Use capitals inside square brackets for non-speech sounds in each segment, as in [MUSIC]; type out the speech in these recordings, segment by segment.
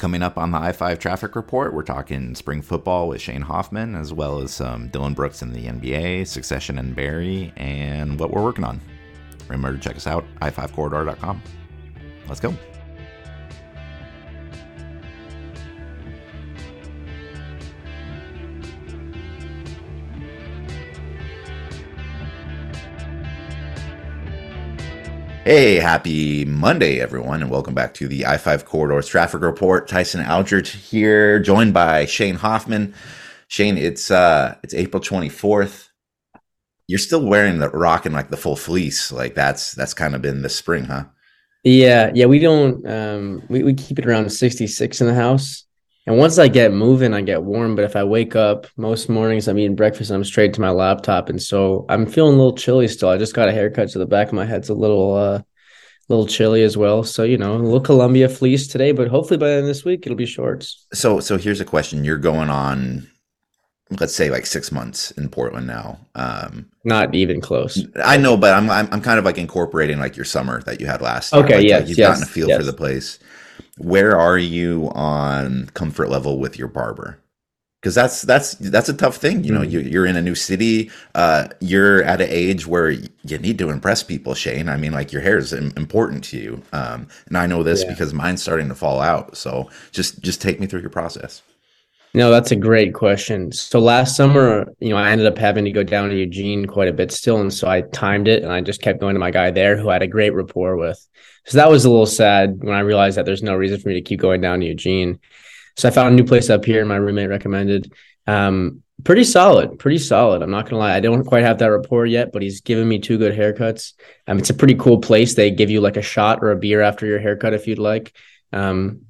Coming up on the I 5 traffic report, we're talking spring football with Shane Hoffman, as well as um, Dillon Brooks in the NBA, Succession and Barry, and what we're working on. Remember to check us out, i5corridor.com. Let's go. Hey, happy Monday, everyone, and welcome back to the I 5 Corridors Traffic Report. Tyson Alger here, joined by Shane Hoffman. Shane, it's uh it's April 24th. You're still wearing the rocking like the full fleece. Like that's that's kind of been the spring, huh? Yeah, yeah. We don't um we, we keep it around 66 in the house. And once I get moving, I get warm. But if I wake up most mornings, I'm eating breakfast and I'm straight to my laptop. And so I'm feeling a little chilly still. I just got a haircut, so the back of my head's a little uh little chilly as well. So, you know, a little Columbia fleece today, but hopefully by the end of this week it'll be shorts. So so here's a question. You're going on let's say like six months in Portland now. Um not even close. I know, but I'm I'm, I'm kind of like incorporating like your summer that you had last. Okay, like, yeah, like you've yes, gotten a feel yes. for the place where are you on comfort level with your barber because that's that's that's a tough thing you know Mm-hmm. you, you're in a new city uh, you're at an age where you need to impress people shane i mean like your hair is important to you um, and i know this Yeah. because mine's starting to fall out so just just take me through your process No, that's a great question. So last summer, you know, I ended up having to go down to Eugene quite a bit still. And so I timed it and I just kept going to my guy there who I had a great rapport with. So that was a little sad when I realized that there's no reason for me to keep going down to Eugene. So I found a new place up here and my roommate recommended. Um, pretty solid, pretty solid. I'm not gonna lie. I don't quite have that rapport yet, but he's given me two good haircuts. Um, it's a pretty cool place. They give you like a shot or a beer after your haircut if you'd like. Um,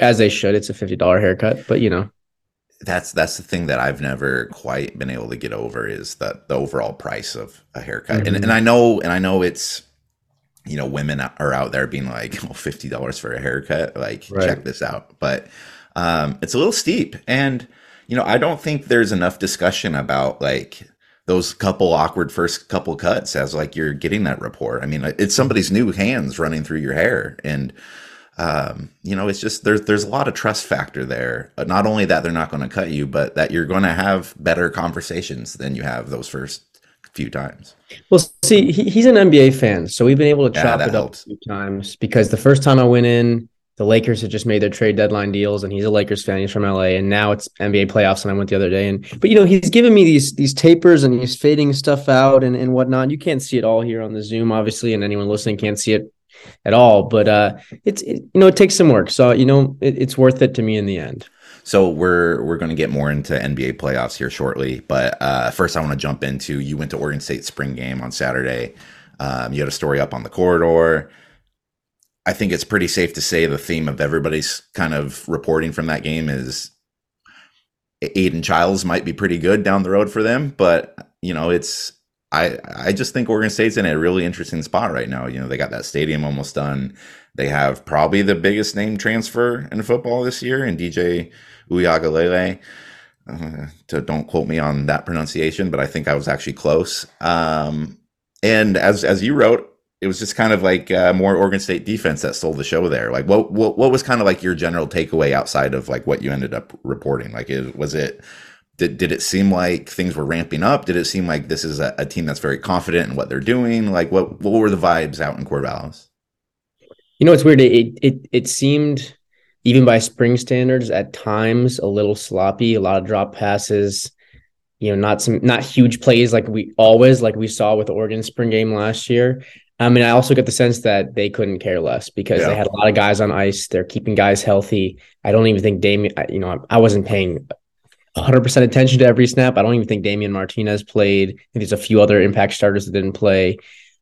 as they should. It's a fifty dollar haircut, but you know, that's that's the thing that I've never quite been able to get over is the the overall price of a haircut. And Mhm. and I know and I know it's you know women are out there being like [LAUGHS] oh, fifty dollars for a haircut. Like Right. check this out, but um, it's a little steep. And you know I don't think there's enough discussion about like those couple awkward first couple cuts as like you're getting that rapport. I mean it's somebody's new hands running through your hair and um, you know, it's just there's there's a lot of trust factor there. But not only that they're not going to cut you, but that you're going to have better conversations than you have those first few times. Well, see, he, he's an NBA fan, so we've been able to Yeah, chop it up a few times because the first time I went in, the Lakers had just made their trade deadline deals, and he's a Lakers fan. He's from LA, and now it's NBA playoffs, and I went the other day, and but you know he's giving me these these tapers and he's fading stuff out and and whatnot. You can't see it all here on the Zoom, obviously, and anyone listening can't see it at all. But uh, it's it, you know it takes some work, so you know it, it's worth it to me in the end. So we're we're going to get more into NBA playoffs here shortly, but uh, first I want to jump into you went to Oregon State spring game on Saturday. Um, you had a story up on the corridor. I think it's pretty safe to say the theme of everybody's kind of reporting from that game is Aidan Chiles might be pretty good down the road for them, but you know it's I I just think Oregon State's in a really interesting spot right now. You know they got that stadium almost done. They have probably the biggest name transfer in football this year, in DJ Uiagalelei. Uh, to, don't quote me on that pronunciation, but I think I was actually close. Um, and as as you wrote, it was just kind of like uh, more Oregon State defense that stole the show there. Like, what what what was kind of like your general takeaway outside of like what you ended up reporting? Like, it, was it did did it seem like things were ramping up? Did it seem like this is a, a team that's very confident in what they're doing? Like, what what were the vibes out in Corvallis? You know, it's weird. It it it seemed even by spring standards at times a little sloppy. A lot of drop passes. You know, not some not huge plays like we always like we saw with the Oregon spring game last year. I mean, I also get the sense that they couldn't care less because Yeah. they had a lot of guys on ice. They're keeping guys healthy. I don't even think Damien. You know, I, I wasn't paying 100 percent attention to every snap. I don't even think Damien Martinez played. I think there's a few other impact starters that didn't play.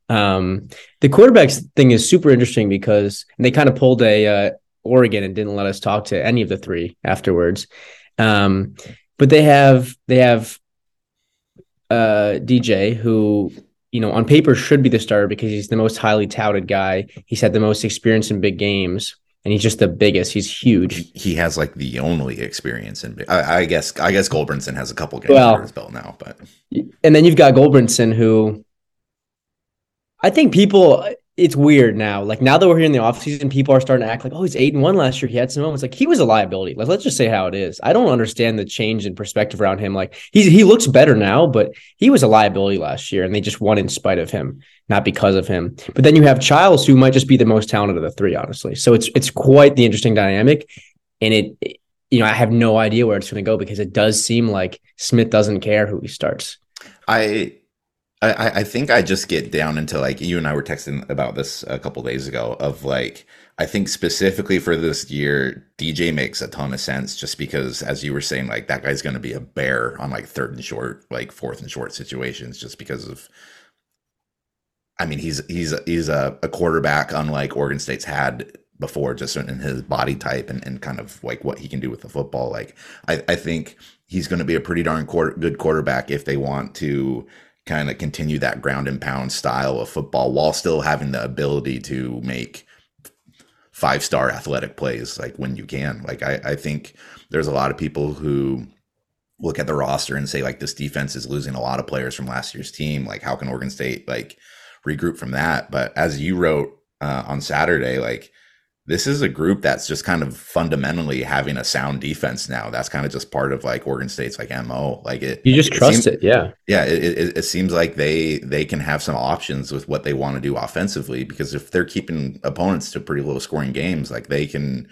Um, the quarterbacks thing is super interesting because they kind of pulled a uh, Oregon and didn't let us talk to any of the three afterwards. Um, but they have they have uh, DJ who you know on paper should be the starter because he's the most highly touted guy. He's had the most experience in big games, and he's just the biggest. He's huge. He, he has like the only experience in. I, I guess I guess Gulbranson has a couple games Well- under his belt now, but And then you've got Gulbranson, who I think people it's weird now. Like now that we're here in the offseason, people are starting to act like, oh, he's eight and one last year. He had some moments. Like he was a liability. Like let's just say how it is. I don't understand the change in perspective around him. Like he's he looks better now, but he was a liability last year, and they just won in spite of him, not because of him. But then you have Chiles, who might just be the most talented of the three, honestly. So it's it's quite the interesting dynamic, and it, you know, I have no idea where it's going to go because it does seem like Smith doesn't care who he starts. I I, I think I just get down into like you and I were texting about this a couple days ago of like I think specifically for this year, DJ makes a ton of sense just because as you were saying, like that guy's gonna be a bear on like third and short, like fourth and short situations just because of I mean he's he's he's a, a quarterback unlike Oregon State's had before just in his body type and, and kind of like what he can do with the football. Like I, I think he's going to be a pretty darn quarter, good quarterback if they want to kind of continue that ground and pound style of football while still having the ability to make five star athletic plays like when you can. Like I, I think there's a lot of people who look at the roster and say like this defense is losing a lot of players from last year's team. Like how can Oregon State like regroup from that? But as you wrote uh, on Saturday, like this is a group that's just kind of fundamentally having a sound defense now. That's kind of just part of like Oregon State's like mo. Like it, you just it trust seems, it, yeah, yeah. It, it, it seems like they they can have some options with what they want to do offensively because if they're keeping opponents to pretty low scoring games, like they can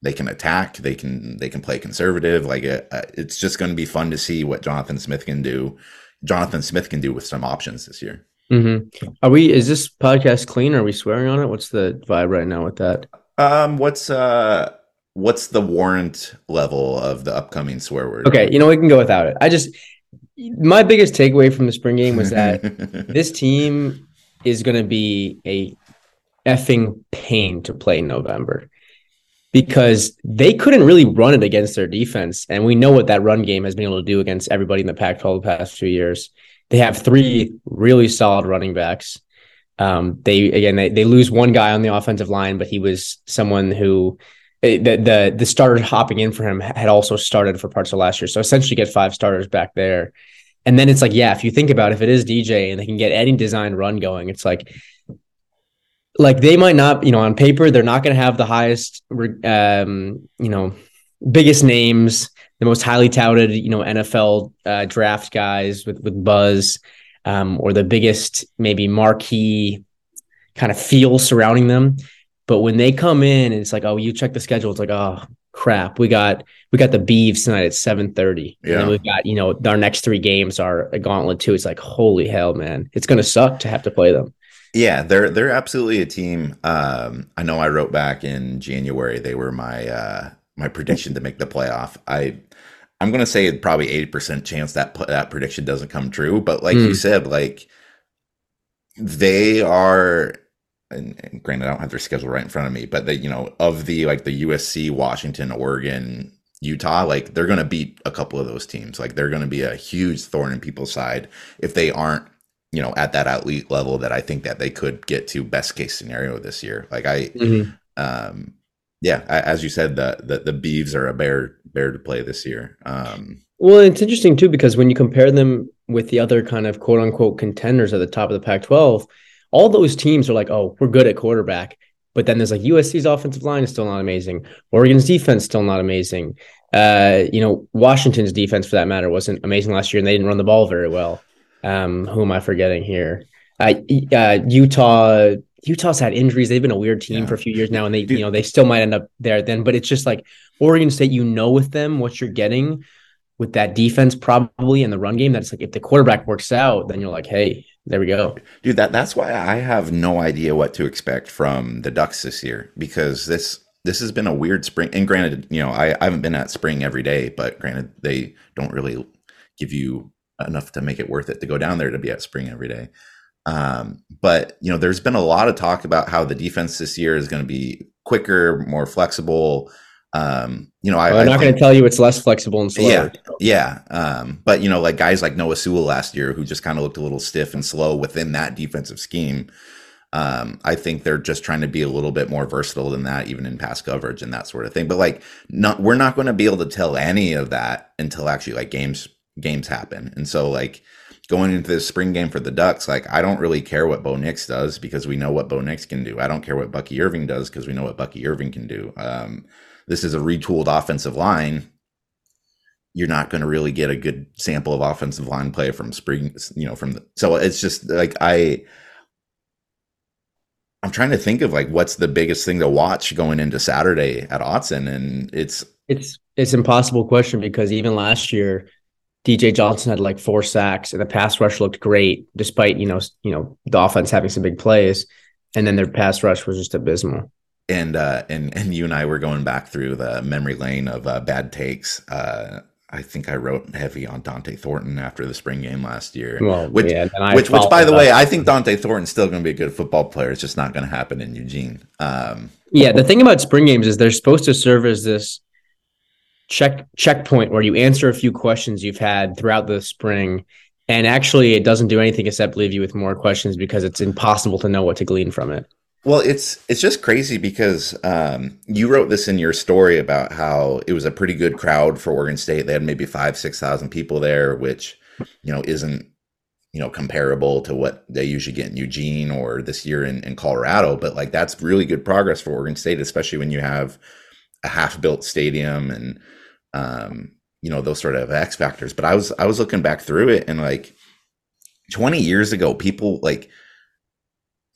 they can attack, they can they can play conservative. Like it, uh, it's just going to be fun to see what Jonathan Smith can do. Jonathan Smith can do with some options this year. Mm-hmm. Are we? Is this podcast clean? Are we swearing on it? What's the vibe right now with that? Um, what's uh, what's the warrant level of the upcoming swear word? Okay, you know we can go without it. I just my biggest takeaway from the spring game was that [LAUGHS] this team is going to be a effing pain to play in November because they couldn't really run it against their defense, and we know what that run game has been able to do against everybody in the Pac-12 the past few years. They have three really solid running backs. Um, they again they, they lose one guy on the offensive line, but he was someone who eh, the the the starter hopping in for him had also started for parts of last year. So essentially, get five starters back there. And then it's like, yeah, if you think about it, if it is DJ and they can get any design run going, it's like like they might not, you know, on paper they're not going to have the highest, um, you know, biggest names, the most highly touted, you know, NFL uh, draft guys with with buzz um, or the biggest maybe marquee kind of feel surrounding them. But when they come in, it's like, oh, you check the schedule. It's like, oh crap, we got we got the Beavs tonight at seven thirty. Yeah. And we've got you know our next three games are a gauntlet too. It's like holy hell, man, it's gonna suck to have to play them. Yeah, they're they're absolutely a team. Um, I know I wrote back in January they were my uh, my prediction to make the playoff. I I'm going to say probably 80% chance that that prediction doesn't come true. But like mm. you hmm. said, like they are, and, and, granted, I don't have their schedule right in front of me, but they, you know, of the like the USC, Washington, Oregon, Utah, like they're going to beat a couple of those teams. Like they're going to be a huge thorn in people's side if they aren't, you know, at that elite level that I think that they could get to best case scenario this year. Like I, mm-hmm. um, yeah, as you said, the, the the Beavs are a bear bear to play this year. Um, well, it's interesting too because when you compare them with the other kind of quote unquote contenders at the top of the Pac-12, all those teams are like, oh, we're good at quarterback, but then there's like USC's offensive line is still not amazing. Oregon's defense still not amazing. Uh, you know, Washington's defense for that matter wasn't amazing last year, and they didn't run the ball very well. Um, who am I forgetting here? Uh, uh, Utah Utah's had injuries. They've been a weird team yeah. for a few years now, and they, Dude. you know, they still might end up there then. But it's just like Oregon State, you know, with them what you're getting with that defense probably in the run game. That's like if the quarterback works out, then you're like, hey, there we go. Dude, that that's why I have no idea what to expect from the Ducks this year because this this has been a weird spring. And granted, you know, I, I haven't been at spring every day, but granted, they don't really give you enough to make it worth it to go down there to be at spring every day. Um, but you know, there's been a lot of talk about how the defense this year is going to be quicker, more flexible. Um, you know, I, am not going to tell you it's less flexible and slower. Yeah, yeah. Um, but you know, like guys like Noah Sewell last year, who just kind of looked a little stiff and slow within that defensive scheme. Um, I think they're just trying to be a little bit more versatile than that, even in pass coverage and that sort of thing. But like, not we're not going to be able to tell any of that until actually like games games happen. And so like going into this spring game for the Ducks, like I don't really care what Bo Nix does because we know what Bo Nix can do. I don't care what Bucky Irving does because we know what Bucky Irving can do. Um, this is a retooled offensive line. You're not going to really get a good sample of offensive line play from spring, you know, from the, so it's just like I, I'm trying to think of like what's the biggest thing to watch going into Saturday at Autzen, and it's it's it's impossible question because even last year DJ Johnson had like four sacks and the pass rush looked great despite, you know, you know, the offense having some big plays and then their pass rush was just abysmal. And uh and and you and I were going back through the memory lane of uh, bad takes. Uh I think I wrote heavy on Dont'e Thornton after the spring game last year. Well, which, yeah, which, which, by the way, I think Dont'e Thornton's still going to be a good football player. It's just not going to happen in Eugene. Um, yeah, the thing about spring games is they're supposed to serve as this check checkpoint where you answer a few questions you've had throughout the spring. And actually it doesn't do anything except leave you with more questions because it's impossible to know what to glean from it. Well it's it's just crazy because um, you wrote this in your story about how it was a pretty good crowd for oregon state. They had maybe five six thousand people there which you know isn't you know comparable to what they usually get in eugene or this year in, in colorado. But like that's really good progress for oregon state especially when you have a half built stadium and um, you know those sort of X factors. But I was I was looking back through it and like 20 years ago, people like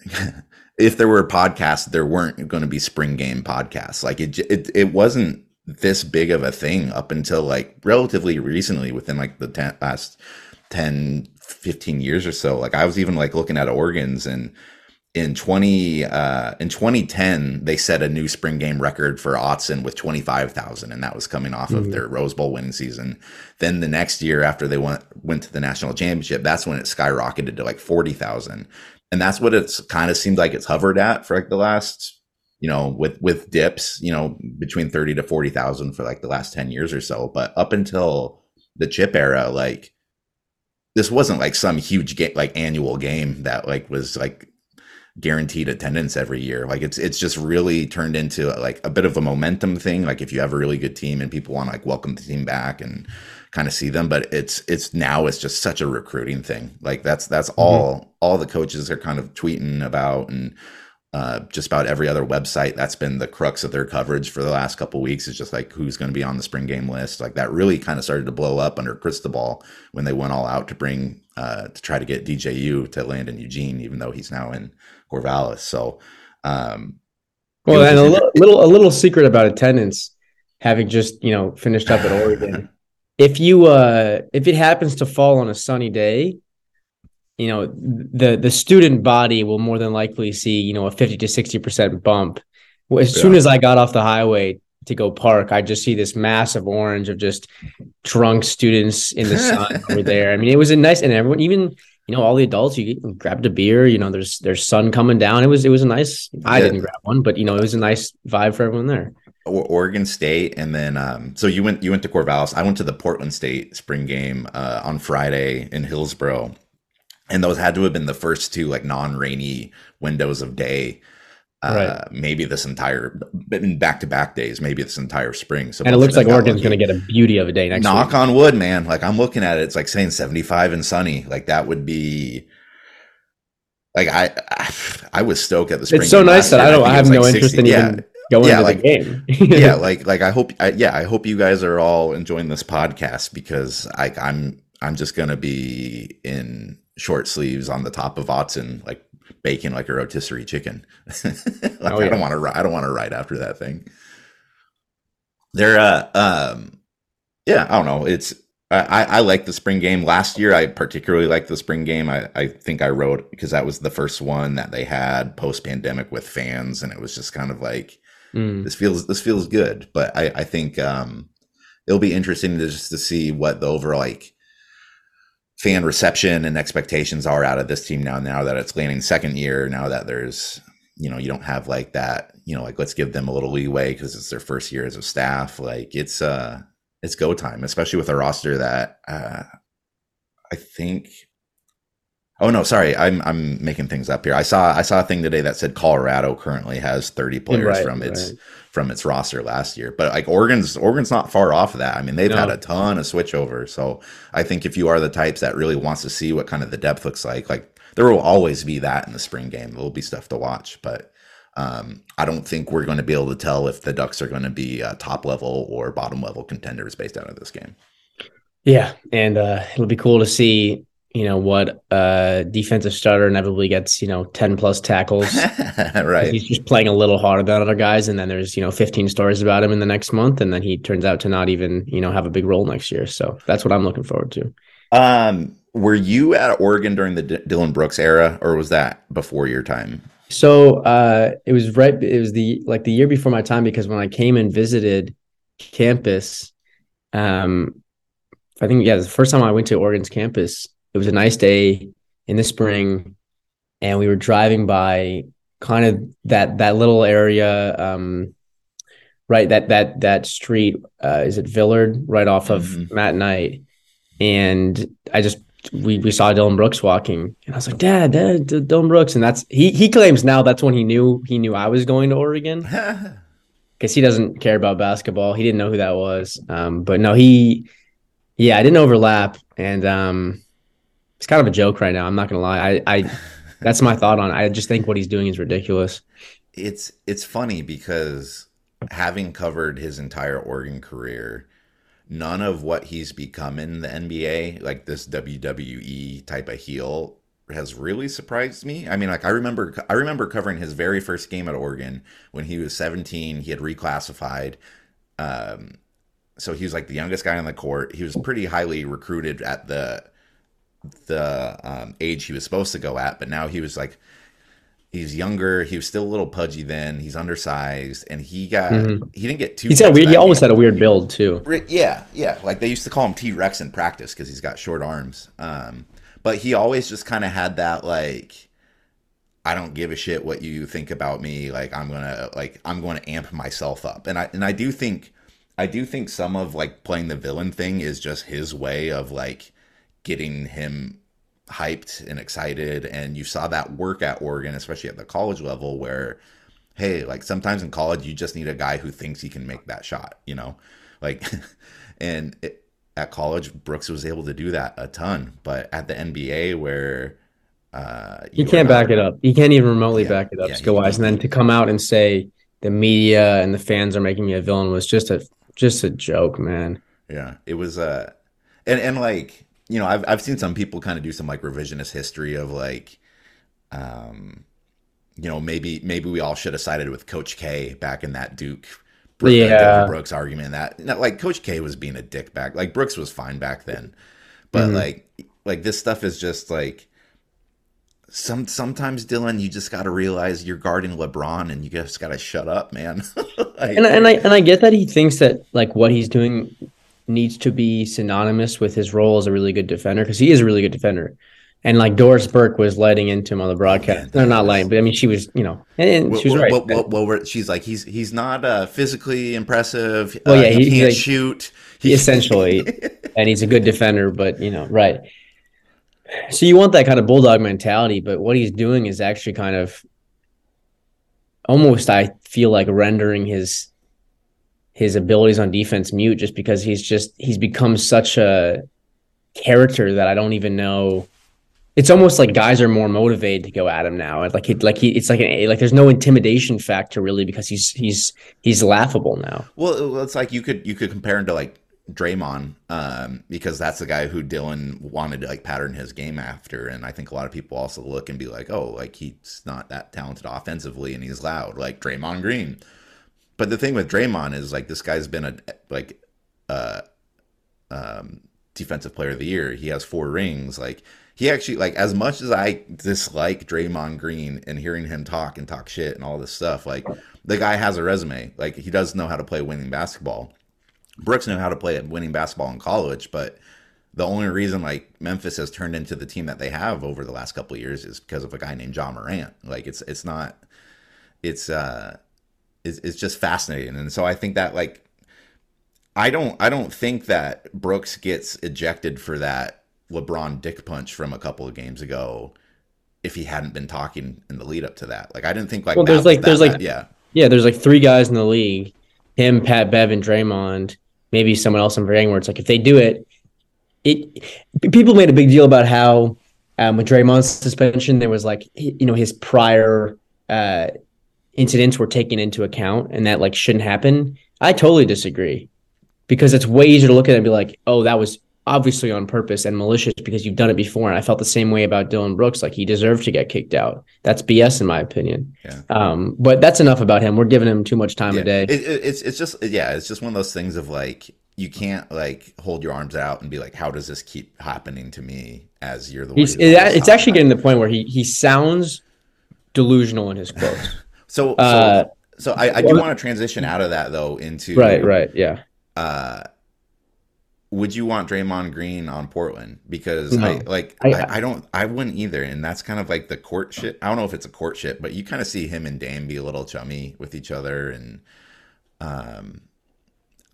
[LAUGHS] if there were podcasts, there weren't going to be spring game podcasts. Like it, it, it wasn't this big of a thing up until like relatively recently within like the ten, last 10, 15 years or so. Like I was even like looking at Oregon's and in 20 uh, in 2010 they set a new spring game record for Autzen with 25,000 and that was coming off mm-hmm. of their Rose Bowl winning season. Then the next year after they went went to the national championship, that's when it skyrocketed to like 40,000. And that's what it's kind of seemed like it's hovered at for like the last you know with with dips, you know, between 30 to 40,000 for like the last 10 years or so, but up until the chip era like this wasn't like some huge game like annual game that like was like guaranteed attendance every year. Like it's it's just really turned into like a bit of a momentum thing. Like if you have a really good team and people want to like welcome the team back and kind of see them, but it's it's now it's just such a recruiting thing. Like that's that's mm-hmm. all all the coaches are kind of tweeting about and uh, just about every other website that's been the crux of their coverage for the last couple weeks is just like who's going to be on the spring game list like that really kind of started to blow up under cristobal when they went all out to bring uh, to try to get dju to land in eugene even though he's now in Corvallis. So, um, well, and a little, little, a little secret about attendance, having just you know finished up at Oregon. [LAUGHS] if you uh, if it happens to fall on a sunny day, you know the the student body will more than likely see you know a fifty to sixty percent bump. As yeah. soon as I got off the highway to go park, I just see this massive orange of just drunk students in the sun [LAUGHS] over there. I mean, it was a nice, and everyone, even you know, all the adults, you grabbed a beer, you know, there's there's sun coming down. It was it was a nice I didn't grab one, but you know, it was a nice vibe for everyone there. Oregon State, and then um, so you went you went to Corvallis. I went to the Portland State spring game uh, on Friday in Hillsboro, and those had to have been the first two like non-rainy windows of day uh, right. maybe this entire in back to back days, maybe this entire spring. So and it looks like Oregon's going to get a beauty of a day next. Knock week. on wood, man. Like I'm looking at it, it's like saying 75 and sunny. Like that would be. Like I, I, I was stoked at the spring. It's so nice that I don't. I, I have no like interest 60, in yeah. even going yeah, into like, the game. [LAUGHS] yeah, like like I hope. I, yeah, I hope you guys are all enjoying this podcast because I, I'm I'm just gonna be in short sleeves on the top of Autzen, like bacon like a rotisserie chicken. [LAUGHS] like, oh, yeah. I don't want to. I don't want to ride after that thing. They're uh um yeah I don't know it's I, I like the spring game. Last year, I particularly liked the spring game. I, I think I wrote because that was the first one that they had post pandemic with fans, and it was just kind of like mm. this feels this feels good. But I, I think um, it'll be interesting to just to see what the overall like fan reception and expectations are out of this team now now that it's landing second year now that there's you know you don't have like that you know like let's give them a little leeway because it's their first year as a staff like it's uh it's go time especially with a roster that uh i think Oh no, sorry, I'm I'm making things up here. I saw I saw a thing today that said Colorado currently has 30 players right, from its right. From its roster last year, but like Oregon's Oregon's not far off of that. I mean, they've no. had a ton of switchover. So I think if you are the types that really wants to see what kind of the depth looks like, like there will always be that in the spring game. There will be stuff to watch, but um, I don't think we're going to be able to tell if the Ducks are going to be uh, top level or bottom level contenders based out of this game. Yeah, and uh, it'll be cool to see you know what uh defensive starter inevitably gets you know 10 plus tackles. [LAUGHS] Right. He's just playing a little harder than other guys and then there's you know 15 stories about him in the next month and then he turns out to not even you know have a big role next year. So that's what i'm looking forward to. Um were you at oregon during the D- dillon brooks era or was that before your time? So uh it was right it was the like the year before my time because when i came and visited campus um i think yeah the first time i went to oregon's campus it was a nice day in the spring and we were driving by kind of that that little area um, right that that that street uh, is it Villard? Right off of mm-hmm. Matt Knight. And I just we we saw Dillon Brooks walking. And I was like dad dad Dillon Brooks. And that's he he claims now that's when he knew he knew I was going to Oregon. [LAUGHS] Because he doesn't care about basketball. He didn't know who that was. Um, but no he yeah I didn't overlap. And um it's kind of a joke right now. I'm not gonna lie. I, I [LAUGHS] that's my thought on. It. I just think what he's doing is ridiculous. It's it's funny because having covered his entire Oregon career, none of what he's become in the NBA, like this WWE type of heel, has really surprised me. I mean, like I remember I remember covering his very first game at Oregon when he was 17. He had reclassified. Um, so he was like the youngest guy on the court. He was pretty highly recruited at the the um, age he was supposed to go at, but now he was like he's younger. He was still a little pudgy then. He's undersized, and he got mm-hmm. he didn't get too. He's got weird. He always had a weird build too. Yeah, yeah. Like they used to call him T Rex in practice because he's got short arms. Um, but he always just kind of had that like. I don't give a shit what you think about me. Like I'm gonna like I'm going to amp myself up, and I and I do think I do think some of like playing the villain thing is just his way of like getting him hyped and excited. And you saw that work at Oregon, especially at the college level, where, hey, like sometimes in college, you just need a guy who thinks he can make that shot, you know? Like, [LAUGHS] and it, at college, Brooks was able to do that a ton. But at the NBA, where uh, you, you can't back it up, you can't even remotely yeah, back it up yeah, skill wise, and then to come out and say the media and the fans are making me a villain was just a just a joke, man. Yeah, it was. Uh, and and like you know, I've I've seen some people kind of do some like revisionist history of like, um, you know, maybe maybe we all should have sided with Coach K back in that Duke. Brooke, yeah. Brooks argument that like Coach K was being a dick back. Like Brooks was fine back then, but mm-hmm. like like this stuff is just like some sometimes Dillon, you just got to realize you're guarding LeBron, and you just got to shut up, man. [LAUGHS] like, and and I and I get that he thinks that like what he's doing needs to be synonymous with his role as a really good defender because he is a really good defender. And like Doris Burke was letting into him on the broadcast. They're not letting, but I mean, she was, you know, and, well, she was right. Well, well, well, she's like, he's he's not uh, physically impressive. Well, yeah, uh, he, he can't like, shoot. He, essentially, [LAUGHS] and he's a good defender, but you know, right. So you want that kind of bulldog mentality, but what he's doing is actually kind of almost, I feel like, rendering his his abilities on defense mute just because he's just he's become such a character that I don't even know. It's almost like guys are more motivated to go at him now. Like he, like he, it's like an, like there's no intimidation factor really because he's he's he's laughable now. Well, it's like you could you could compare him to like Draymond um, because that's the guy who Dillon wanted to like pattern his game after, and I think a lot of people also look and be like, oh, like he's not that talented offensively and he's loud like Draymond Green. But the thing with Draymond is like this guy's been a like uh um defensive player of the year. He has four rings. Like he actually like as much as I dislike Draymond Green and hearing him talk and talk shit and all this stuff, like the guy has a resume. Like he does know how to play winning basketball. Brooks knew how to play winning basketball in college, but the only reason like Memphis has turned into the team that they have over the last couple years is because of a guy named Ja Morant. Like it's it's not it's uh is is just fascinating. And so I think that like I don't I don't think that Brooks gets ejected for that LeBron dick punch from a couple of games ago if he hadn't been talking in the lead up to that. Like I didn't think like well, there's like there's bad. like yeah yeah there's like three guys in the league, him, Pat Bev, and Draymond, maybe someone else I'm forgetting. Where it's like if they do it, it people made a big deal about how um, with Draymond's suspension there was like you know his prior uh, incidents were taken into account and that like shouldn't happen. I totally disagree because it's way easier to look at it and be like, oh, that was obviously on purpose and malicious because you've done it before. And I felt the same way about Dillon Brooks. Like he deserved to get kicked out. That's BS in my opinion. Yeah. Um, but that's enough about him. We're giving him too much time yeah. a day. It, it, it's it's just yeah, it's just one of those things of like you can't like hold your arms out and be like, how does this keep happening to me as you're the one? It, it's actually getting to the point where he he sounds delusional in his quotes. [LAUGHS] so, so Uh, so I, I do want to transition out of that though into right, right, yeah. uh would you want Draymond Green on Portland? Because No. I like I- I, I don't I wouldn't either, and that's kind of like the court shit. I don't know if it's a court shit, but you kind of see him and Dame be a little chummy with each other, and um,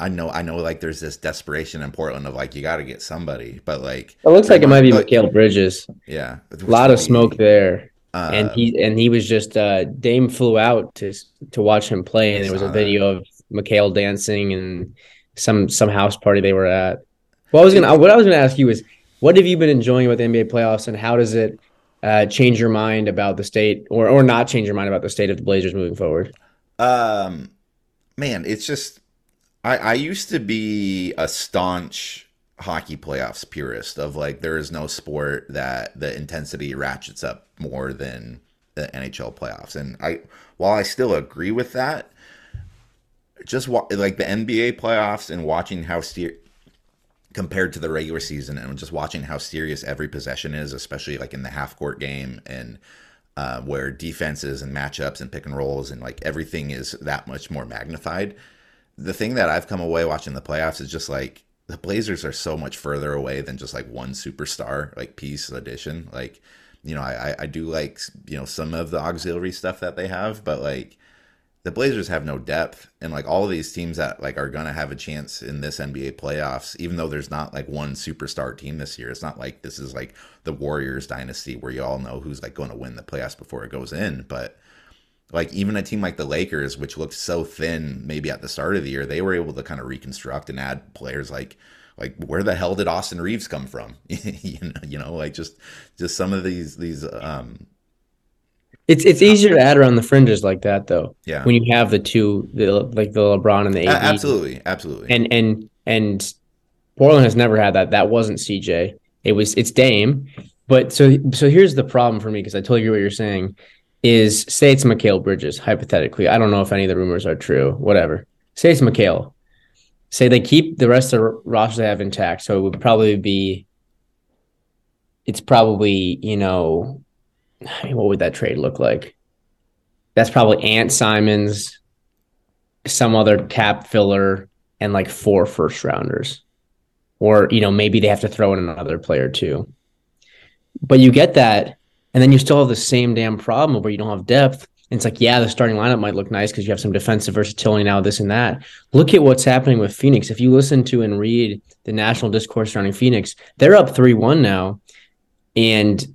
I know I know like there's this desperation in Portland of like you got to get somebody, but like It looks like it might be Mikal Bridges. yeah, A lot of smoke there. Uh, and he and he was just uh Dame flew out to to watch him play, and there was a video of Mikal dancing and some some house party they were at. Well, I was gonna what I was gonna ask you is what have you been enjoying about the NBA playoffs, and how does it uh, change your mind about the state, or or not change your mind about the state of the Blazers moving forward? Um, man, it's just I I used to be a staunch hockey playoffs purist of like there is no sport that the intensity ratchets up more than the NHL playoffs, and I while I still agree with that, just wa- like the NBA playoffs and watching how steer compared to the regular season and just watching how serious every possession is, especially like in the half court game and uh, where defenses and matchups and pick and rolls and like everything is that much more magnified. The thing that I've come away watching the playoffs is just like the Blazers are so much further away than just like one superstar like piece addition. Like, you know, I I- do like you know some of the auxiliary stuff that they have, but like the Blazers have no depth, and like all of these teams that like are gonna have a chance in this NBA playoffs, even though there's not like one superstar team this year. It's not like this is like the Warriors dynasty where you all know who's like going to win the playoffs before it goes in. But like even a team like the Lakers, which looked so thin maybe at the start of the year, they were able to kind of reconstruct and add players like like where the hell did Austin Reaves come from? [LAUGHS] you know, you know, like just just some of these these um It's it's easier to add around the fringes like that though. yeah. When you have the two, the like the LeBron and the A- AD. absolutely, absolutely. and and and Portland has never had that. That wasn't CJ. It was it's Dame. But so so here's the problem for me because I totally agree what you're saying. Is say it's Mikal Bridges hypothetically. I don't know if any of the rumors are true. Whatever. Say it's Mikal. Say they keep the rest of the roster they have intact. So it would probably be. It's probably you know, I mean, what would that trade look like? That's probably Ant Simons, some other cap filler, and like four first rounders. Or, you know, maybe they have to throw in another player too. But you get that, and then you still have the same damn problem where you don't have depth. And it's like, yeah, the starting lineup might look nice because you have some defensive versatility now, this and that. Look at what's happening with Phoenix. If you listen to and read the national discourse surrounding Phoenix, they're up 3 1 now. And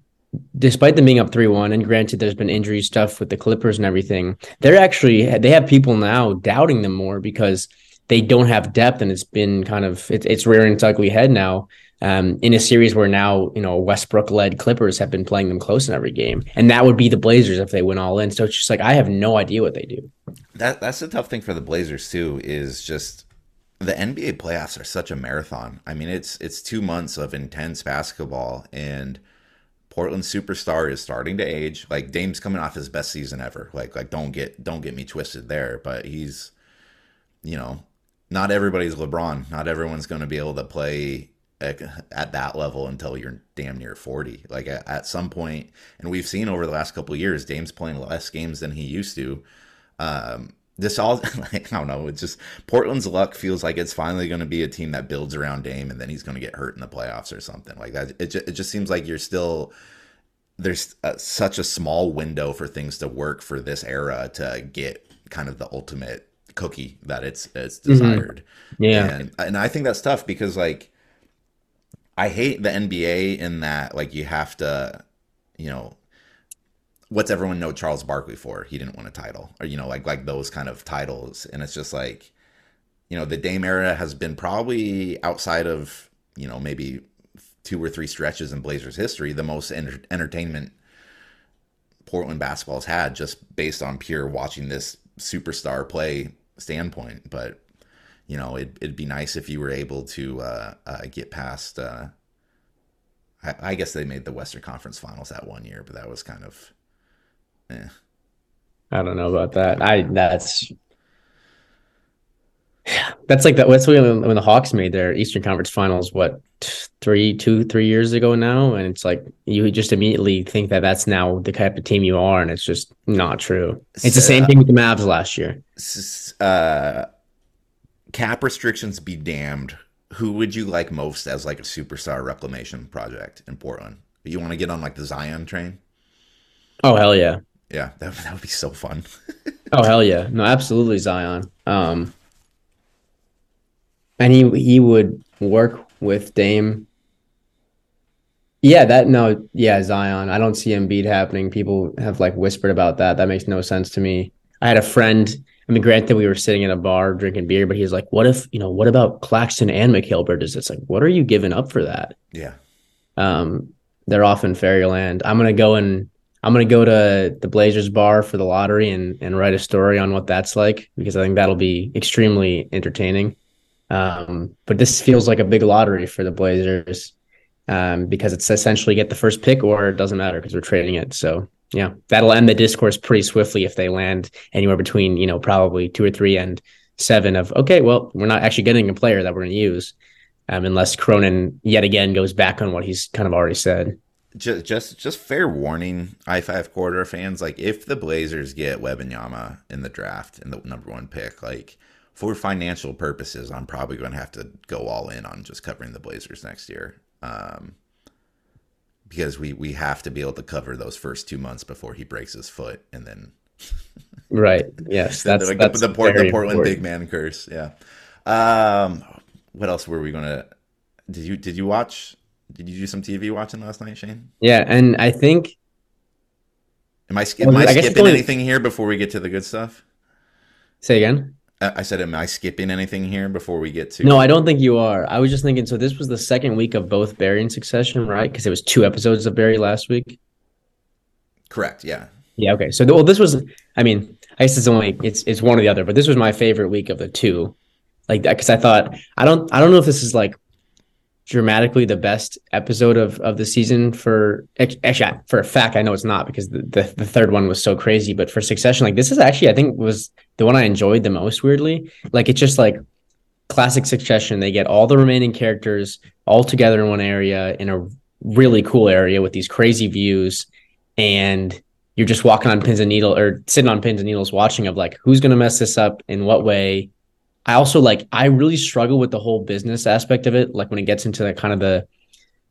despite them being up 3-1 and granted there's been injury stuff with the clippers and everything they're actually they have people now doubting them more because they don't have depth and it's been kind of it, it's rearing its ugly head now um, in a series where now you know westbrook led clippers have been playing them close in every game and that would be the blazers if they went all in so it's just like i have no idea what they do That that's the tough thing for the Blazers too. Is just the NBA playoffs are such a marathon. I mean, it's it's two months of intense basketball, and Portland superstar is starting to age. Like Dame's coming off his best season ever. Like like don't get don't get me twisted there, but he's you know not everybody's LeBron. Not everyone's going to be able to play at, at that level until you're damn near 40 like at, at some point and we've seen over the last couple of years dame's playing less games than he used to um, this all [LAUGHS] like, I don't know. It's just Portland's luck feels like it's finally going to be a team that builds around Dame, and then he's going to get hurt in the playoffs or something like that. It just, it just seems like you're still there's a, such a small window for things to work for this era to get kind of the ultimate cookie that it's it's desired. yeah And and I think that's tough because like I hate the NBA in that like you have to, you know, what's everyone know Charles Barkley for? He didn't win a title, or you know, like like those kind of titles, and it's just like, you know, the Dame era has been probably outside of you know maybe two or three stretches in Blazers history the most enter- entertainment Portland basketball's had just based on pure watching this superstar play standpoint. But you know, it, it'd be nice if you were able to uh, uh, get past. Uh, I, I, guess they made the Western Conference Finals that one year, but that was kind of. Eh. I don't know about that. I that's that's like that. That's when, when the Hawks made their Eastern Conference Finals. What three, two, three years ago now, and it's like you just immediately think that that's now the type of team you are, and it's just not true. It's the same thing with the Mavs last year. Uh, cap restrictions be damned. Who would you like most as like a superstar reclamation project in Portland? You want to get on like the Zion train? Oh hell yeah! Yeah, that, that would be so fun. [LAUGHS] oh hell yeah! No, absolutely Zion. Um, and he he would work with Dame. Yeah, that no, yeah, Zion. I don't see Embiid happening. People have like whispered about that. That makes no sense to me. I had a friend. I mean, granted, we were sitting in a bar drinking beer, but he's like, "What if you know? What about Claxton and Mikal Bridges?" It's like, what are you giving up for that? Yeah. Um, they're off in fairyland. I'm gonna go and I'm gonna go to the Blazers bar for the lottery and and write a story on what that's like because I think that'll be extremely entertaining. Um, but this feels like a big lottery for the Blazers um, because it's essentially get the first pick or it doesn't matter because we're trading it. So yeah, that'll end the discourse pretty swiftly if they land anywhere between you know probably two or three and seven of okay, well we're not actually getting a player that we're going to use um, unless Cronin yet again goes back on what he's kind of already said. Just, just, just fair warning, I five Corridor fans. Like, if the Blazers get Wembanyama in the draft and the number one pick, like for financial purposes, I'm probably going to have to go all in on just covering the Blazers next year. Um, because we we have to be able to cover those first two months before he breaks his foot, and then right, yes, [LAUGHS] that's, the, that's the, the, Port, the Portland important. big man curse. Yeah. Um, what else were we gonna? Did you did you watch? Did you do some TV watching last night, Shane? Yeah, and I think. Am I, am I, I skipping anything here before we get to the good stuff? Say again. I said, am I skipping anything here before we get to? No, I don't think you are. I was just thinking. So this was the second week of both Barry and Succession, right? Because it was two episodes of Barry last week. Correct. Yeah. Yeah. Okay. So well, this was. I mean, I guess it's only it's it's one or the other, but this was my favorite week of the two, like that because I thought I don't I don't know if this is like dramatically the best episode of of the season for actually for a fact I know it's not because the, the, the third one was so crazy but for Succession like this is actually I think was the one I enjoyed the most weirdly. Like it's just like classic Succession. They get all the remaining characters all together in one area in a really cool area with these crazy views and you're just walking on pins and needles or sitting on pins and needles watching of like who's going to mess this up in what way I also like I really struggle with the whole business aspect of it. Like when it gets into the kind of the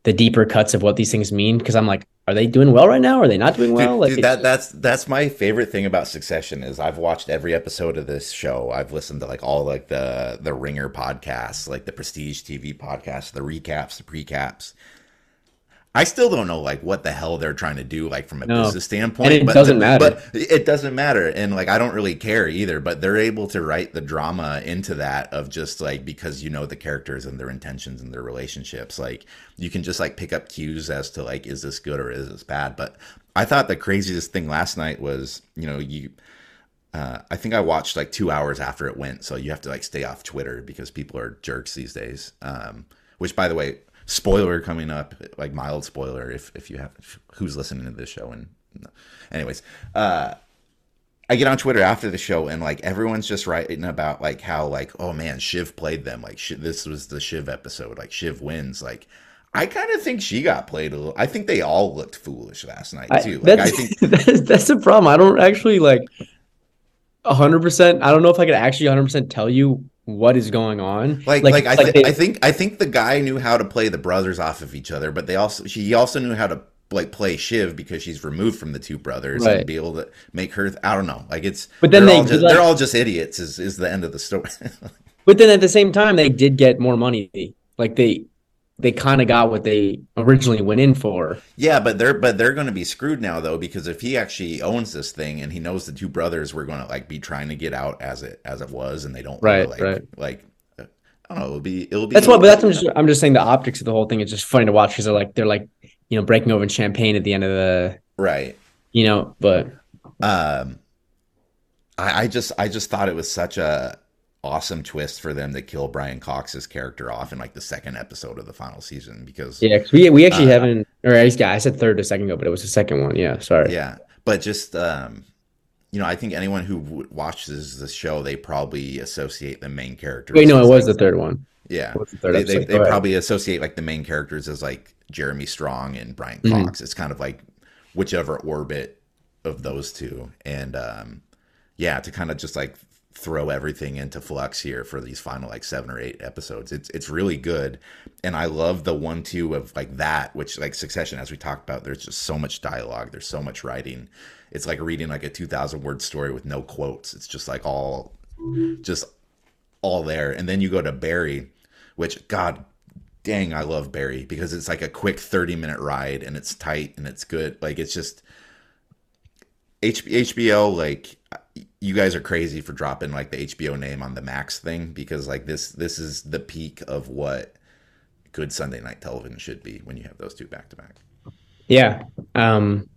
the deeper cuts of what these things mean, because I'm like, are they doing well right now? Are they not doing well? Dude, like dude, that that's that's my favorite thing about Succession is I've watched every episode of this show. I've listened to like all like the the Ringer podcasts, like the Prestige TV podcasts, the recaps, the precaps. I still don't know like what the hell they're trying to do like from a no. business standpoint. And it but, doesn't matter. But it doesn't matter. And like I don't really care either, but they're able to write the drama into that of just like because you know the characters and their intentions and their relationships. Like you can just like pick up cues as to like is this good or is this bad. But I thought the craziest thing last night was, you know, you uh, I think I watched like two hours after it went, so you have to like stay off Twitter because people are jerks these days. Um, which, by the way, spoiler coming up, like mild spoiler if if you have who's listening to this show and anyways, uh I get on Twitter after the show and like everyone's just writing about like how like oh man Shiv played them like Shiv, this was the Shiv episode like Shiv wins like I kind of think she got played a little. I think they all looked foolish last night too. Like, I think [LAUGHS] that's, that's the problem. I don't actually like hundred percent. I don't know if I could actually hundred percent tell you what is going on. Like, like, like I, th- like they, I think, I think the guy knew how to play the brothers off of each other, but they also, she also knew how to like play Shiv because she's removed from the two brothers right. and be able to make her. I don't know. Like it's, but then they're, they, all, just, like, they're all just idiots. Is is the end of the story? [LAUGHS] but then at the same time, they did get more money. Like they, they kind of got what they originally went in for. Yeah, but they're but they're going to be screwed now though because if he actually owns this thing and he knows the two brothers were going to like be trying to get out as it as it was and they don't right like right like I don't know it'll be it'll be that's what but that's I'm just, I'm just saying the optics of the whole thing is just funny to watch because they're like they're like you know breaking over in champagne at the end of the right you know but um I, I just I just thought it was such a awesome twist for them to kill Brian Cox's character off in like the second episode of the final season because yeah we we actually uh, haven't or yeah I said third a second ago but it was the second one. Yeah sorry. Yeah but just um you know I think anyone who w- watches the show they probably associate the main characters wait no it was like, the third one. Yeah. The third they, they, they probably associate like the main characters as like Jeremy Strong and Brian Cox. Mm-hmm. it's kind of like whichever orbit of those two. And um yeah to kind of just like throw everything into flux here for these final like seven or eight episodes. It's it's really good, and I love the one two of like that, which like Succession, as we talked about. There's just so much dialogue. There's so much writing. It's like reading like a two thousand word story with no quotes. It's just like all, just all there. And then you go to Barry, which God dang, I love Barry because it's like a quick thirty minute ride and it's tight and it's good. Like it's just HBO like you guys are crazy for dropping like the HBO name on the Max thing because like this this is the peak of what good Sunday night television should be when you have those two back to back. Yeah. Um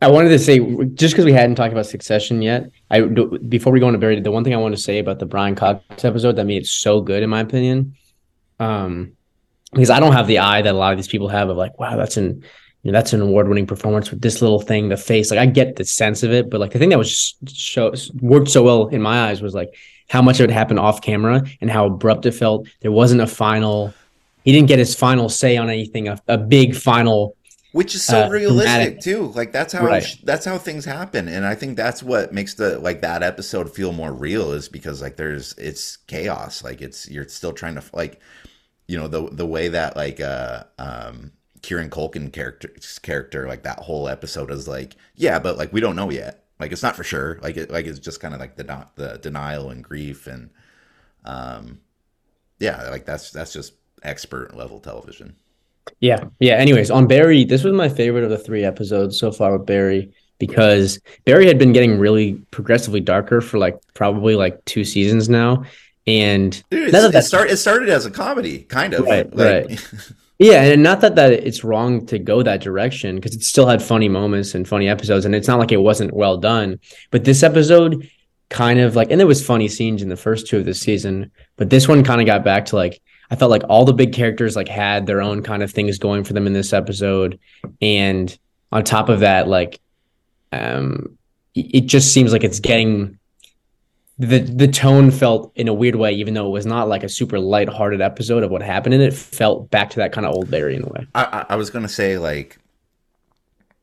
I wanted to say just because we hadn't talked about Succession yet, I before we go into Barry, the one thing I want to say about the Brian Cox episode that made it so good in my opinion, um, because I don't have the eye that a lot of these people have of like, wow, that's an you know, that's an award-winning performance with this little thing, the face. Like I get the sense of it, but like the thing that was show worked so well in my eyes was like how much of it happened off camera and how abrupt it felt. There wasn't a final. He didn't get his final say on anything. A, a big final, which is so uh, realistic dramatic. too. Like that's how right. that's how things happen, and I think that's what makes the like that episode feel more real is because like there's it's chaos. Like it's you're still trying to like you know the the way that like uh um Kieran Culkin character's character, like that whole episode is like, yeah, but like we don't know yet. Like it's not for sure. Like it, like it's just kind of like the not the denial and grief and, um, yeah, like that's that's just expert level television. Yeah, yeah. Anyways, on Barry, this was my favorite of the three episodes so far with Barry because Barry had been getting really progressively darker for like probably like two seasons now. And Dude, it, start, it started as a comedy, kind of. Right, like, right. [LAUGHS] Yeah, and not that that it's wrong to go that direction because it still had funny moments and funny episodes, and it's not like it wasn't well done. But this episode kind of like, and there was funny scenes in the first two of the season, but this one kind of got back to like I felt like all the big characters like had their own kind of things going for them in this episode, and on top of that, like, um, it just seems like it's getting the the tone felt in a weird way, even though it was not like a super light-hearted episode of what happened in it. Felt back to that kind of old Barry in a way. I, I was gonna say like,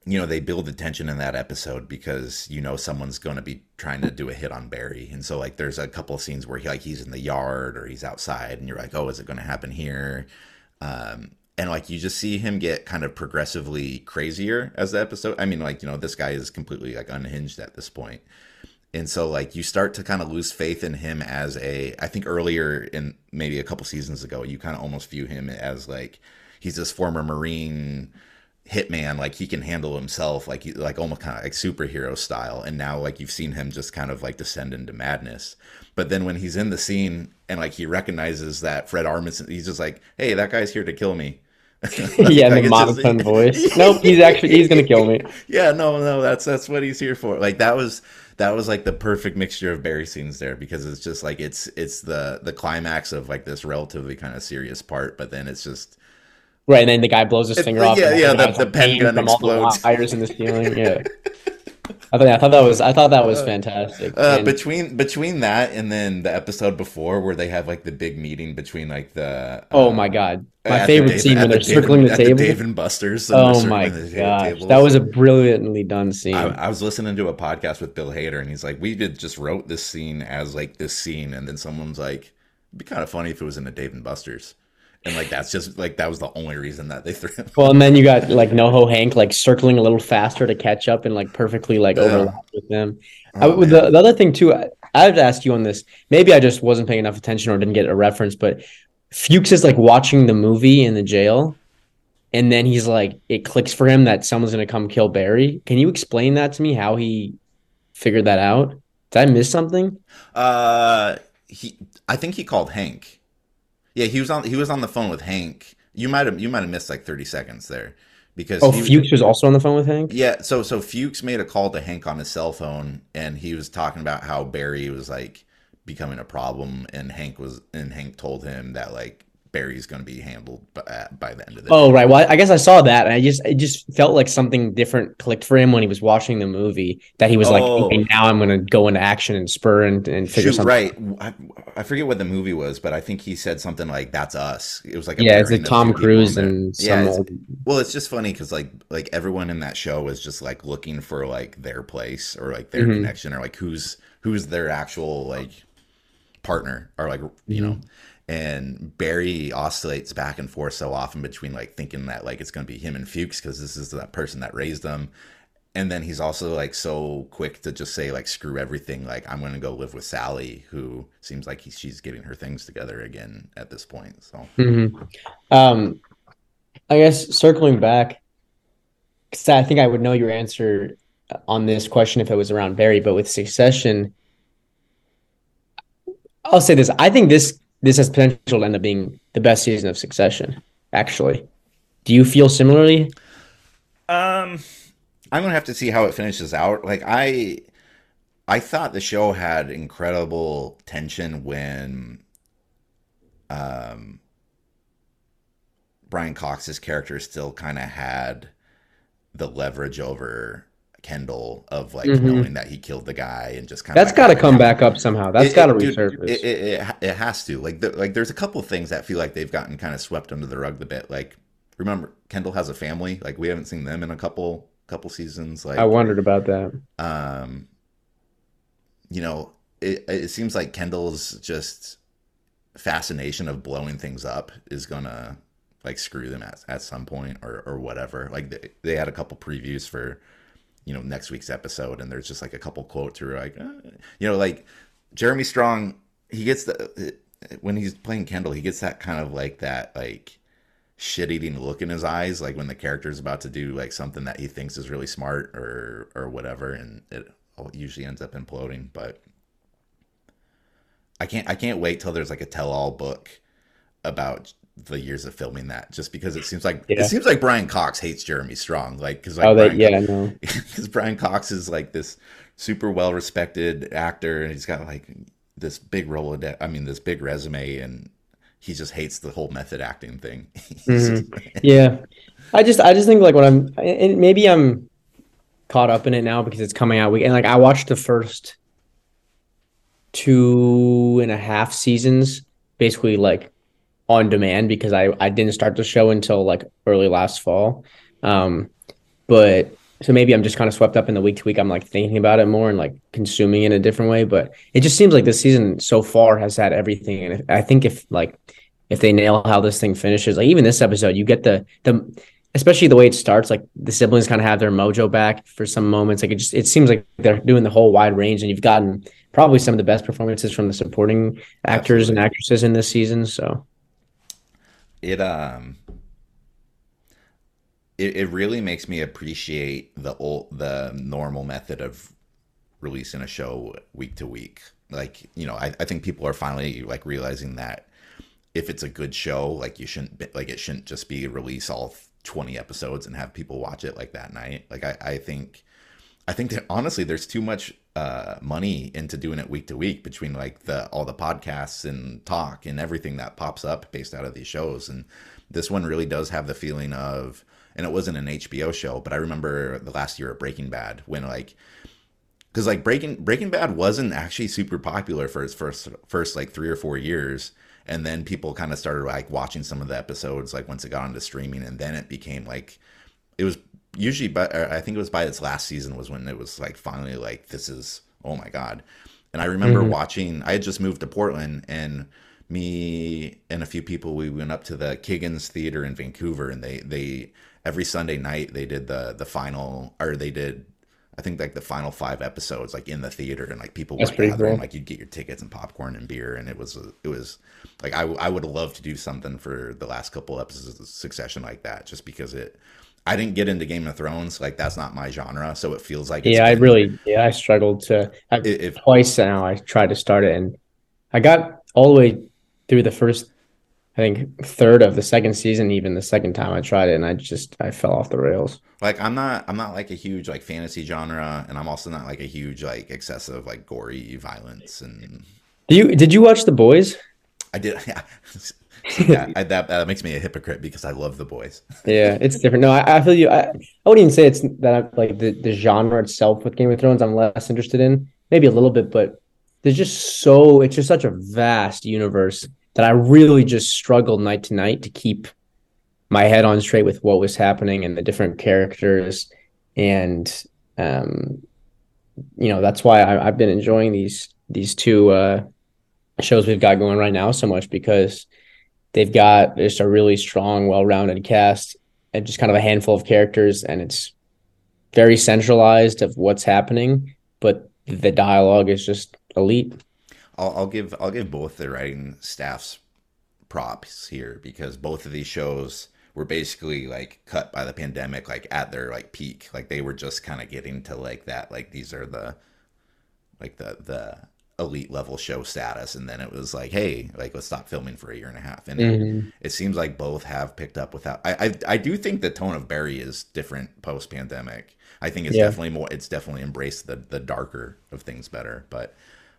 you know, they build the tension in that episode because you know someone's gonna be trying to do a hit on Barry, and so like there's a couple of scenes where he like he's in the yard or he's outside, and you're like, oh, is it gonna happen here? Um, and like you just see him get kind of progressively crazier as the episode. I mean, like you know, this guy is completely like unhinged at this point and so like you start to kind of lose faith in him as a i think earlier in maybe a couple seasons ago you kind of almost view him as like he's this former marine hitman like he can handle himself like he, like almost kind of like superhero style and now like you've seen him just kind of like descend into madness but then when he's in the scene and like he recognizes that fred armisen he's just like hey that guy's here to kill me [LAUGHS] yeah, like the monotone [LAUGHS] voice. nope, he's actually he's gonna kill me. [LAUGHS] Yeah, no, no, that's that's what he's here for. Like that was that was like the perfect mixture of Barry scenes there because it's just like it's it's the the climax of like this relatively kind of serious part, but then it's just right. And then the guy blows his finger yeah, off. Yeah, yeah. The, the pen gun explodes. All the wires in the ceiling. Yeah. [LAUGHS] I thought, I thought that was I thought that was uh, fantastic. Uh, and, between between that and then the episode before where they have like the big meeting between like the oh uh, my god my favorite Dave, scene when they're the circling the table. The Dave and Buster's. Oh my gosh, that was a brilliantly done scene. I, I, was listening to a podcast with Bill Hader, and he's like, "We did just wrote this scene as like this scene," and then someone's like, "It'd be kind of funny if it was in a Dave and Buster's." And like that's just like that was the only reason that they threw. Him. Well, and then you got like NoHo Hank like circling a little faster to catch up and like perfectly like overlap with them. Oh, I, the, the other thing too, I, I have to ask you on this. Maybe I just wasn't paying enough attention or didn't get a reference, but Fuches is like watching the movie in the jail, and then he's like, it clicks for him that someone's gonna come kill Barry. Can you explain that to me? How he figured that out? Did I miss something? Uh, he, I think he called Hank. Yeah, he was on. He was on the phone with Hank. You might have. You might have missed like thirty seconds there, because Oh, he, Fuches was also on the phone with Hank. Yeah, so so Fuches made a call to Hank on his cell phone, and he was talking about how Barry was like becoming a problem, and Hank was and Hank told him that like Barry's going to be handled by, by the end of the Oh day. right. Well, I guess I saw that, and I just it just felt like something different clicked for him when he was watching the movie. That he was like, Oh. okay, now I'm gonna go into action and spur and, and figure Shoot, something. right. I, I forget what the movie was, but I think he said something like "That's us." It was like a Yeah, it's like Tom Cruise and some yeah. It's, old. well, it's just funny because like like everyone in that show was just like looking for like their place or like their Mhm. connection or like who's who's their actual like partner or like you know and barry oscillates back and forth so often between like thinking that like it's going to be him and fuches because this is that person that raised them. And then he's also like so quick to just say like screw everything. Like i'm going to go live with sally who seems like he, she's getting her things together again at this point so. Mhm. Um, I guess circling back, because I think I would know your answer on this question if it was around Barry, but with Succession, I'll say this: I think this this has potential to end up being the best season of Succession. Actually, do you feel similarly? Um, I'm gonna have to see how it finishes out. Like I, I thought the show had incredible tension when, um, Brian Cox's character still kind of had the leverage over Kendall of like Mhm. knowing that he killed the guy and just kind of That's of got to come back up somehow. That's got to it- dude, resurface. It, it, it, it has to. Like, the, like there's a couple of things that feel like they've gotten kind of swept under the rug a bit. Like, remember Kendall has a family. Like, we haven't seen them in a couple couple seasons. Like, I wondered about that. um, you know, it it seems like Kendall's just fascination of blowing things up is gonna like screw them at, at some point or or whatever. Like they, they had a couple previews for you know next week's episode, and there's just like a couple quotes who are like, uh, you know, like Jeremy Strong, he gets the when he's playing Kendall, he gets that kind of like that like shit eating look in his eyes, like when the character's about to do like something that he thinks is really smart or or whatever, and it usually ends up imploding. But I can't I can't wait till there's like a tell all book about the years of filming that, just because it seems like Yeah. it seems like Brian Cox hates Jeremy Strong, like because like oh, that Brian yeah, no. because [LAUGHS] Brian Cox is like this super well respected actor, and he's got like this big role of I mean, this big resume, and he just hates the whole method acting thing. [LAUGHS] Mm-hmm. Just- Yeah, I just I just think like when I'm and maybe I'm caught up in it now because it's coming out week and like I watched the first two and a half seasons basically like on demand because I I didn't start the show until like early last fall. Um, but so maybe I'm just kind of swept up in the week to week. I'm like thinking about it more and like consuming in a different way. But it just seems like this season so far has had everything. And if, I think if like if they nail how this thing finishes, like even this episode, you get the the especially the way it starts. Like the siblings kind of have their mojo back for some moments. Like it just it seems like they're doing the whole wide range, and you've gotten probably some of the best performances from the supporting actors and actresses in this season. So it um it, it really makes me appreciate the old the normal method of releasing a show week to week. Like you know I, I think people are finally like realizing that if it's a good show like you shouldn't be, like it shouldn't just be release all 20 episodes and have people watch it like that night. Like i, I think I think that honestly, there's too much uh, money into doing it week to week between like the all the podcasts and talk and everything that pops up based out of these shows. And this one really does have the feeling of, and it wasn't an HBO show, but I remember the last year of Breaking Bad when like, because like Breaking Breaking Bad wasn't actually super popular for its first first like three or four years. And then people kind of started like watching some of the episodes like once it got onto streaming, and then it became like it was usually but I think it was by its last season was when it was like finally like this is oh my god. And I remember Mhm. watching I had just moved to Portland and me and a few people we went up to the Kiggins Theater in Vancouver and they they every Sunday night they did the the final or they did I think like the final five episodes like in the theater and like people That's pretty gathering cool. like you'd get your tickets and popcorn and beer and it was it was like I I would love to do something for the last couple episodes of Succession like that just because it I didn't get into Game of Thrones like that's not my genre so it feels like it's Yeah, I really, yeah, I struggled to. I, if twice now I tried to start it, and I got all the way through the first, I think, third of the second season. Even the second time I tried it, and I just I fell off the rails. like I'm not I'm not like a huge like fantasy genre and I'm also not like a huge like excessive like gory violence and Do you did you watch The Boys? I did [LAUGHS] yeah, yeah [LAUGHS] I, that that makes me a hypocrite because I love the boys. Yeah, it's different. No, I, I feel you. I, I wouldn't even say it's that I, like the, the genre itself with Game of Thrones. I'm less interested in, maybe a little bit, but there's just so it's just such a vast universe that I really just struggled night to night to keep my head on straight with what was happening and the different characters, and um, you know that's why I, I've been enjoying these these two uh, shows we've got going right now so much because they've got just a really strong, well-rounded cast and just kind of a handful of characters, and it's very centralized of what's happening, but the dialogue is just elite. I'll, I'll give I'll give both the writing staffs props here because both of these shows were basically like cut by the pandemic like at their like peak like they were just kind of getting to like that like these are the like the the elite level show status and then it was like hey like let's stop filming for a year and a half and it, Mhm. it seems like both have picked up without I, I I do think the tone of Barry is different post pandemic. I think it's Yeah. definitely more it's definitely embraced the the darker of things better. But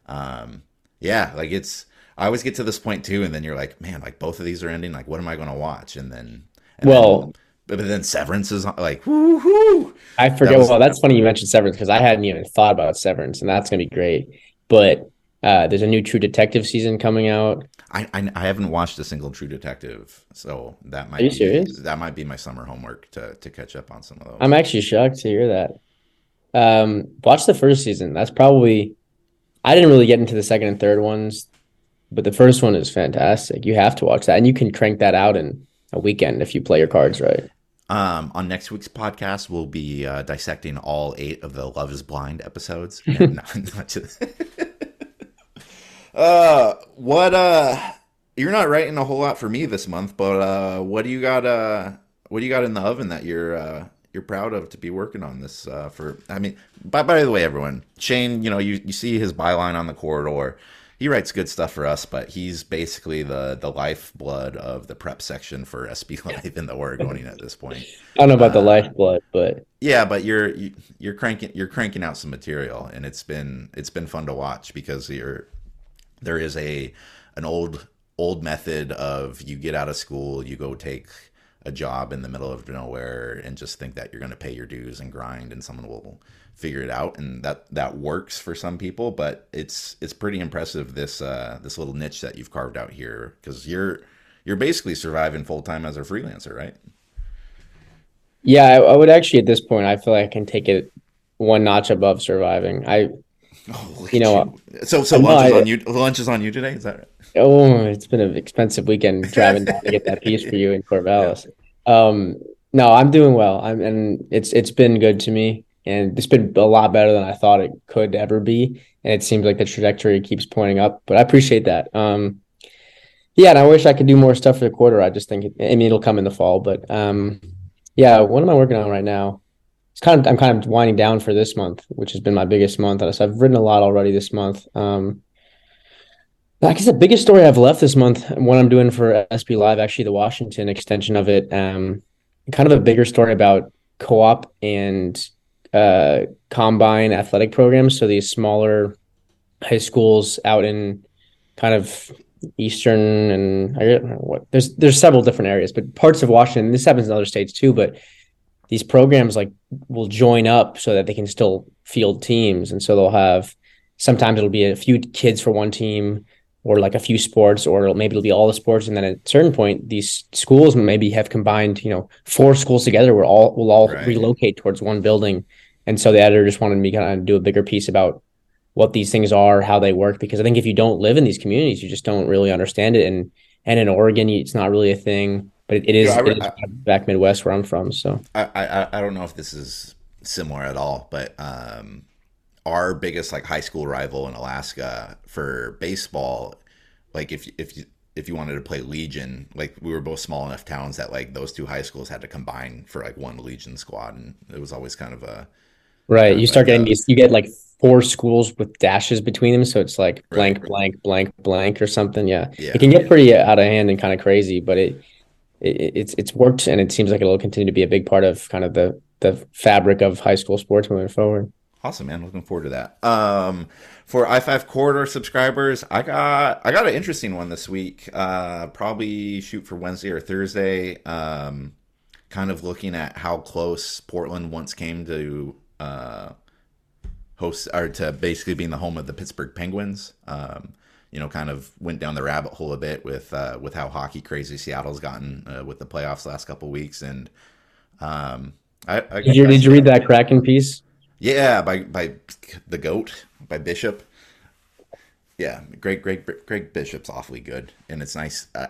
um yeah, like it's I always get to this point too, and then you're like, man, like both of these are ending. Like, what am I gonna watch? And then and Well- then, but then Severance is like, woohoo! I forget. That was- well, that's funny you mentioned Severance because I hadn't even thought about Severance, and that's gonna be great. But uh, there's a new True Detective season coming out. I, I I haven't watched a single True Detective, so that might Are you be, serious? That might be my summer homework to to catch up on some of those. I'm actually shocked to hear that. Um, watch the first season. That's probably. I didn't really get into the second and third ones, but the first one is fantastic. You have to watch that, and you can crank that out in a weekend if you play your cards right. Um, on next week's podcast, we'll be uh, dissecting all eight of the Love Is Blind episodes. [LAUGHS] And not, not just... [LAUGHS] uh, what? Uh, you're not writing a whole lot for me this month, but uh, what do you got? Uh, what do you got in the oven that you're uh, you're proud of to be working on this uh, for? I mean, by by the way, everyone, Shane, you know, you you see his byline on the corridor. He writes good stuff for us, but he's basically the the lifeblood of the prep section for SB Live [LAUGHS] in the Oregonian at this point. I don't know about the Uh, lifeblood, but Yeah, but you're you're cranking you're cranking out some material, and it's been it's been fun to watch because you're there is a an old old method of you get out of school, you go take a job in the middle of nowhere, and just think that you're going to pay your dues and grind, and someone will figure it out, and that that works for some people. But it's it's pretty impressive this uh, this little niche that you've carved out here because you're you're basically surviving full time as a freelancer, right? yeah, I, I would actually at this point I feel like I can take it one notch above surviving. I Oh, You know, you. So, so I'm lunch is on you. Lunch is on you today. Is that right? Oh, it's been an expensive weekend [LAUGHS] driving to get that piece for you in Corvallis. Um, no, I'm doing well. I'm and it's it's been good to me, and it's been a lot better than I thought it could ever be. And it seems like the trajectory keeps pointing up. But I appreciate that. Um, yeah, and I wish I could do more stuff for the corridor. I just think it, I mean it'll come in the fall. But um, yeah, what am I working on right now? It's kind of I'm kind of winding down for this month, which has been my biggest month. I've written a lot already this month. Um, I guess the biggest story I've left this month, what I'm doing for SB Live, actually the Washington extension of it, um, kind of a bigger story about co-op and uh, combine athletic programs. So these smaller high schools out in kind of eastern and I don't know what there's there's several different areas, but parts of Washington. This happens in other states too, but these programs like will join up so that they can still field teams, and so they'll have sometimes it'll be a few kids for one team or like a few sports, or maybe it'll be all the sports. And then at a certain point, these schools maybe have combined, you know, four schools together where all will all Right. relocate towards one building. And so the editor just wanted me to kind of do a bigger piece about what these things are, how they work, because I think if you don't live in these communities, you just don't really understand it. And and in Oregon, it's not really a thing, but it, it is, Yeah, I re- it is back Midwest where I'm from. So I, I I don't know if this is similar at all, but um, our biggest like high school rival in Alaska for baseball, like if if you if you wanted to play Legion, like we were both small enough towns that like those two high schools had to combine for like one Legion squad, and it was always kind of a right. You start getting these, you get like four schools with dashes between them, so it's like blank, right. blank, blank, blank, or something. Yeah. yeah, it can get pretty out of hand and kind of crazy, but it, it it's it's worked, and it seems like it'll continue to be a big part of kind of the the fabric of high school sports moving forward. Awesome, man. Looking forward to that. Um, for i five corridor subscribers, I got I got an interesting one this week. Uh, probably shoot for Wednesday or Thursday. Um, kind of looking at how close Portland once came to uh, host or to basically being the home of the Pittsburgh Penguins. Um, you know, kind of went down the rabbit hole a bit with uh, with how hockey crazy Seattle's gotten uh, with the playoffs last couple weeks. And um, I, I did you did you read that Kraken piece? Yeah, by by the goat by Bishop. Yeah, Greg Greg Greg Bishop's awfully good, and it's nice. Uh,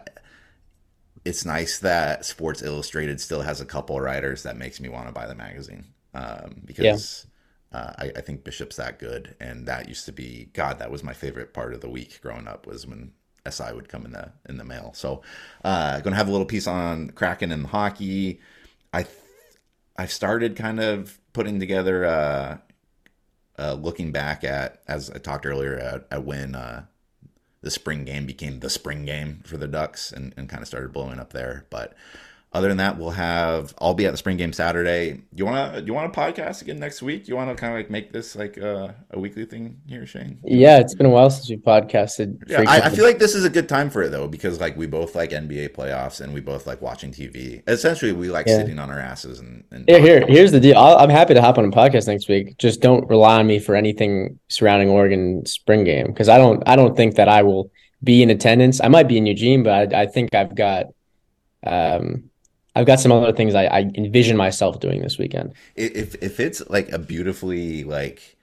it's nice that Sports Illustrated still has a couple writers that makes me want to buy the magazine um, because yeah. Uh, I, I, think Bishop's that good, and that used to be God. That was my favorite part of the week growing up was when SI would come in the in the mail. So, uh, going to have a little piece on Kraken and hockey. I I've started kind of putting together, uh, uh, looking back at, as I talked earlier, at, at when uh, the spring game became the spring game for the Ducks and, and kind of started blowing up there. But other than that, we'll have. I'll be at the spring game Saturday. You wanna? Do you want a podcast again next week? You want to kind of like make this like a, a weekly thing here, Shane? Yeah, it's been a while since we podcasted. Yeah, I, I, feel like this is a good time for it though because like we both like NBA playoffs and we both like watching TV. Essentially, we like yeah. sitting on our asses and. and yeah, here, here's the deal. i am happy to hop on a podcast next week. Just don't rely on me for anything surrounding Oregon spring game because I don't. I don't think that I will be in attendance. I might be in Eugene, but I, I think I've got. Um, I've got some other things I, I envision myself doing this weekend. If if it's like a beautifully like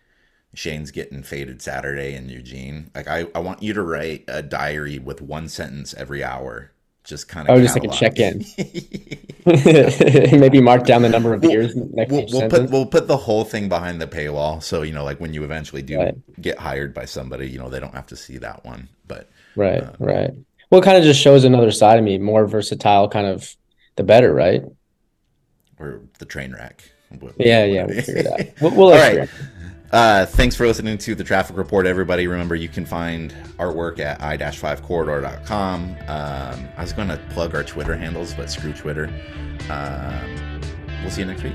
Shane's getting faded Saturday in Eugene, like I, I want you to write a diary with one sentence every hour. Just kind of oh, just like a check in. [LAUGHS] [LAUGHS] Maybe mark down the number of beers. We'll, we'll, we'll put we'll put the whole thing behind the paywall, so you know, like when you eventually do right. get hired by somebody, you know, they don't have to see that one. But right, um, right. Well, it kind of just shows another side of me, more versatile, kind of the better, right? Or the train wreck. Yeah, yeah, we'll figure it out. [LAUGHS] We'll, we'll All right. Uh, thanks for listening to the Traffic Report, everybody. Remember, you can find artwork at i-5corridor.com. Um, I was going to plug our Twitter handles, but screw Twitter. Um, we'll see you next week.